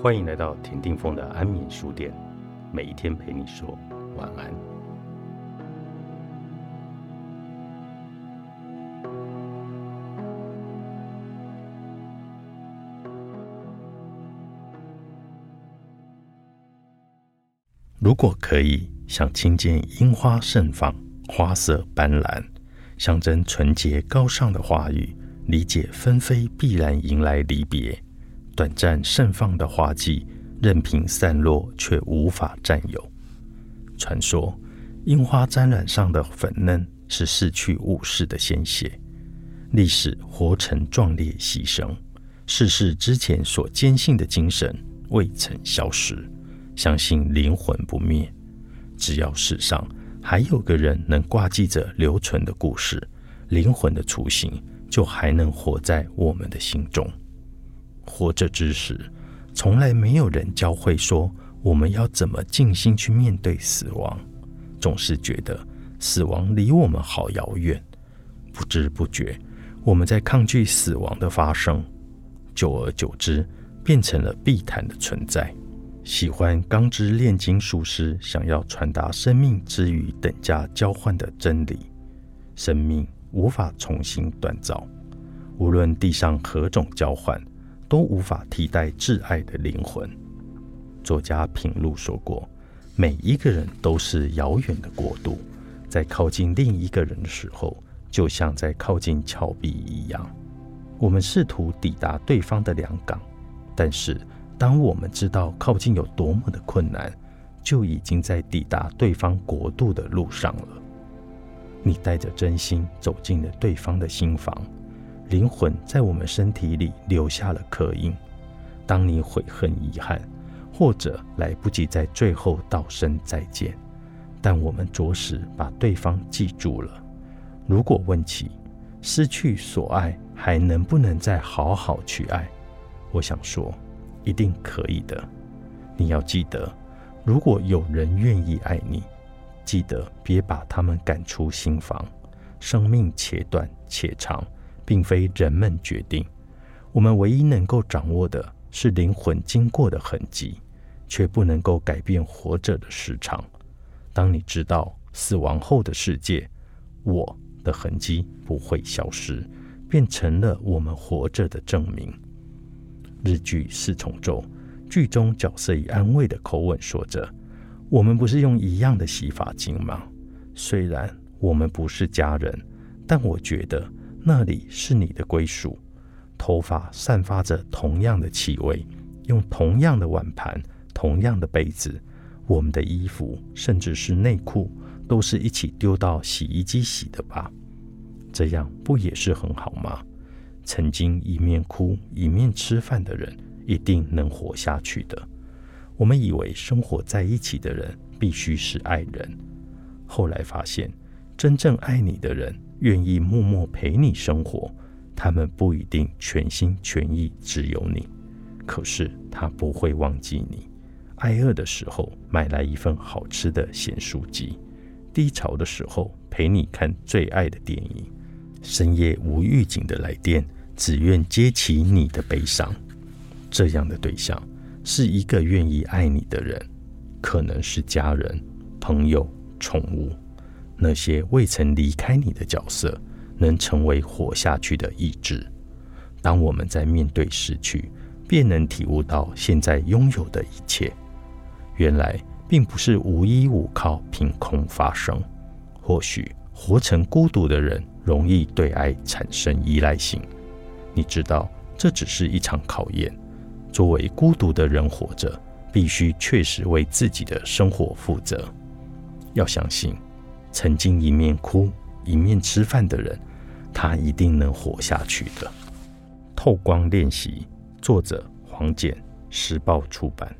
欢迎来到田定峰的安眠书店，每一天陪你说晚安。如果可以，想亲见樱花盛放，花色斑斓，象征纯洁高尚的花语，理解纷飞必然迎来离别。短暂盛放的花季，任凭散落，却无法占有。传说，樱花沾染上的粉嫩，是逝去武士的鲜血。历史活成壮烈牺牲，逝世之前所坚信的精神未曾消失。相信灵魂不灭，只要世上还有个人能挂记着留存的故事，灵魂的雏形就还能活在我们的心中。活着之时，从来没有人教会说我们要怎么静心去面对死亡，总是觉得死亡离我们好遥远。不知不觉，我们在抗拒死亡的发生，久而久之，变成了必谈的存在。喜欢钢之炼金术师想要传达生命之于等价交换的真理：生命无法重新锻造，无论地上何种交换。都无法替代挚爱的灵魂。作家平路说过：“每一个人都是遥远的国度，在靠近另一个人的时候，就像在靠近峭壁一样。我们试图抵达对方的良港，但是当我们知道靠近有多么的困难，就已经在抵达对方国度的路上了。你带着真心走进了对方的心房。”灵魂在我们身体里留下了刻印。当你悔恨、遗憾，或者来不及在最后道声再见，但我们着实把对方记住了。如果问起失去所爱，还能不能再好好去爱？我想说，一定可以的。你要记得，如果有人愿意爱你，记得别把他们赶出心房。生命且短且长。并非人们决定，我们唯一能够掌握的是灵魂经过的痕迹，却不能够改变活着的时长。当你知道死亡后的世界，我的痕迹不会消失，变成了我们活着的证明。日剧《四重奏》剧中角色以安慰的口吻说着：“我们不是用一样的洗发精吗？虽然我们不是家人，但我觉得。”那里是你的归属，头发散发着同样的气味，用同样的碗盘、同样的杯子，我们的衣服甚至是内裤都是一起丢到洗衣机洗的吧？这样不也是很好吗？曾经一面哭一面吃饭的人，一定能活下去的。我们以为生活在一起的人必须是爱人，后来发现，真正爱你的人。愿意默默陪你生活，他们不一定全心全意只有你，可是他不会忘记你。挨饿的时候买来一份好吃的咸酥鸡，低潮的时候陪你看最爱的电影，深夜无预警的来电，只愿接起你的悲伤。这样的对象是一个愿意爱你的人，可能是家人、朋友、宠物。那些未曾离开你的角色，能成为活下去的意志。当我们在面对失去，便能体悟到现在拥有的一切，原来并不是无依无靠凭空发生。或许活成孤独的人，容易对爱产生依赖性。你知道，这只是一场考验。作为孤独的人活着，必须确实为自己的生活负责。要相信。曾经一面哭一面吃饭的人，他一定能活下去的。透光练习，作者黄简，时报出版。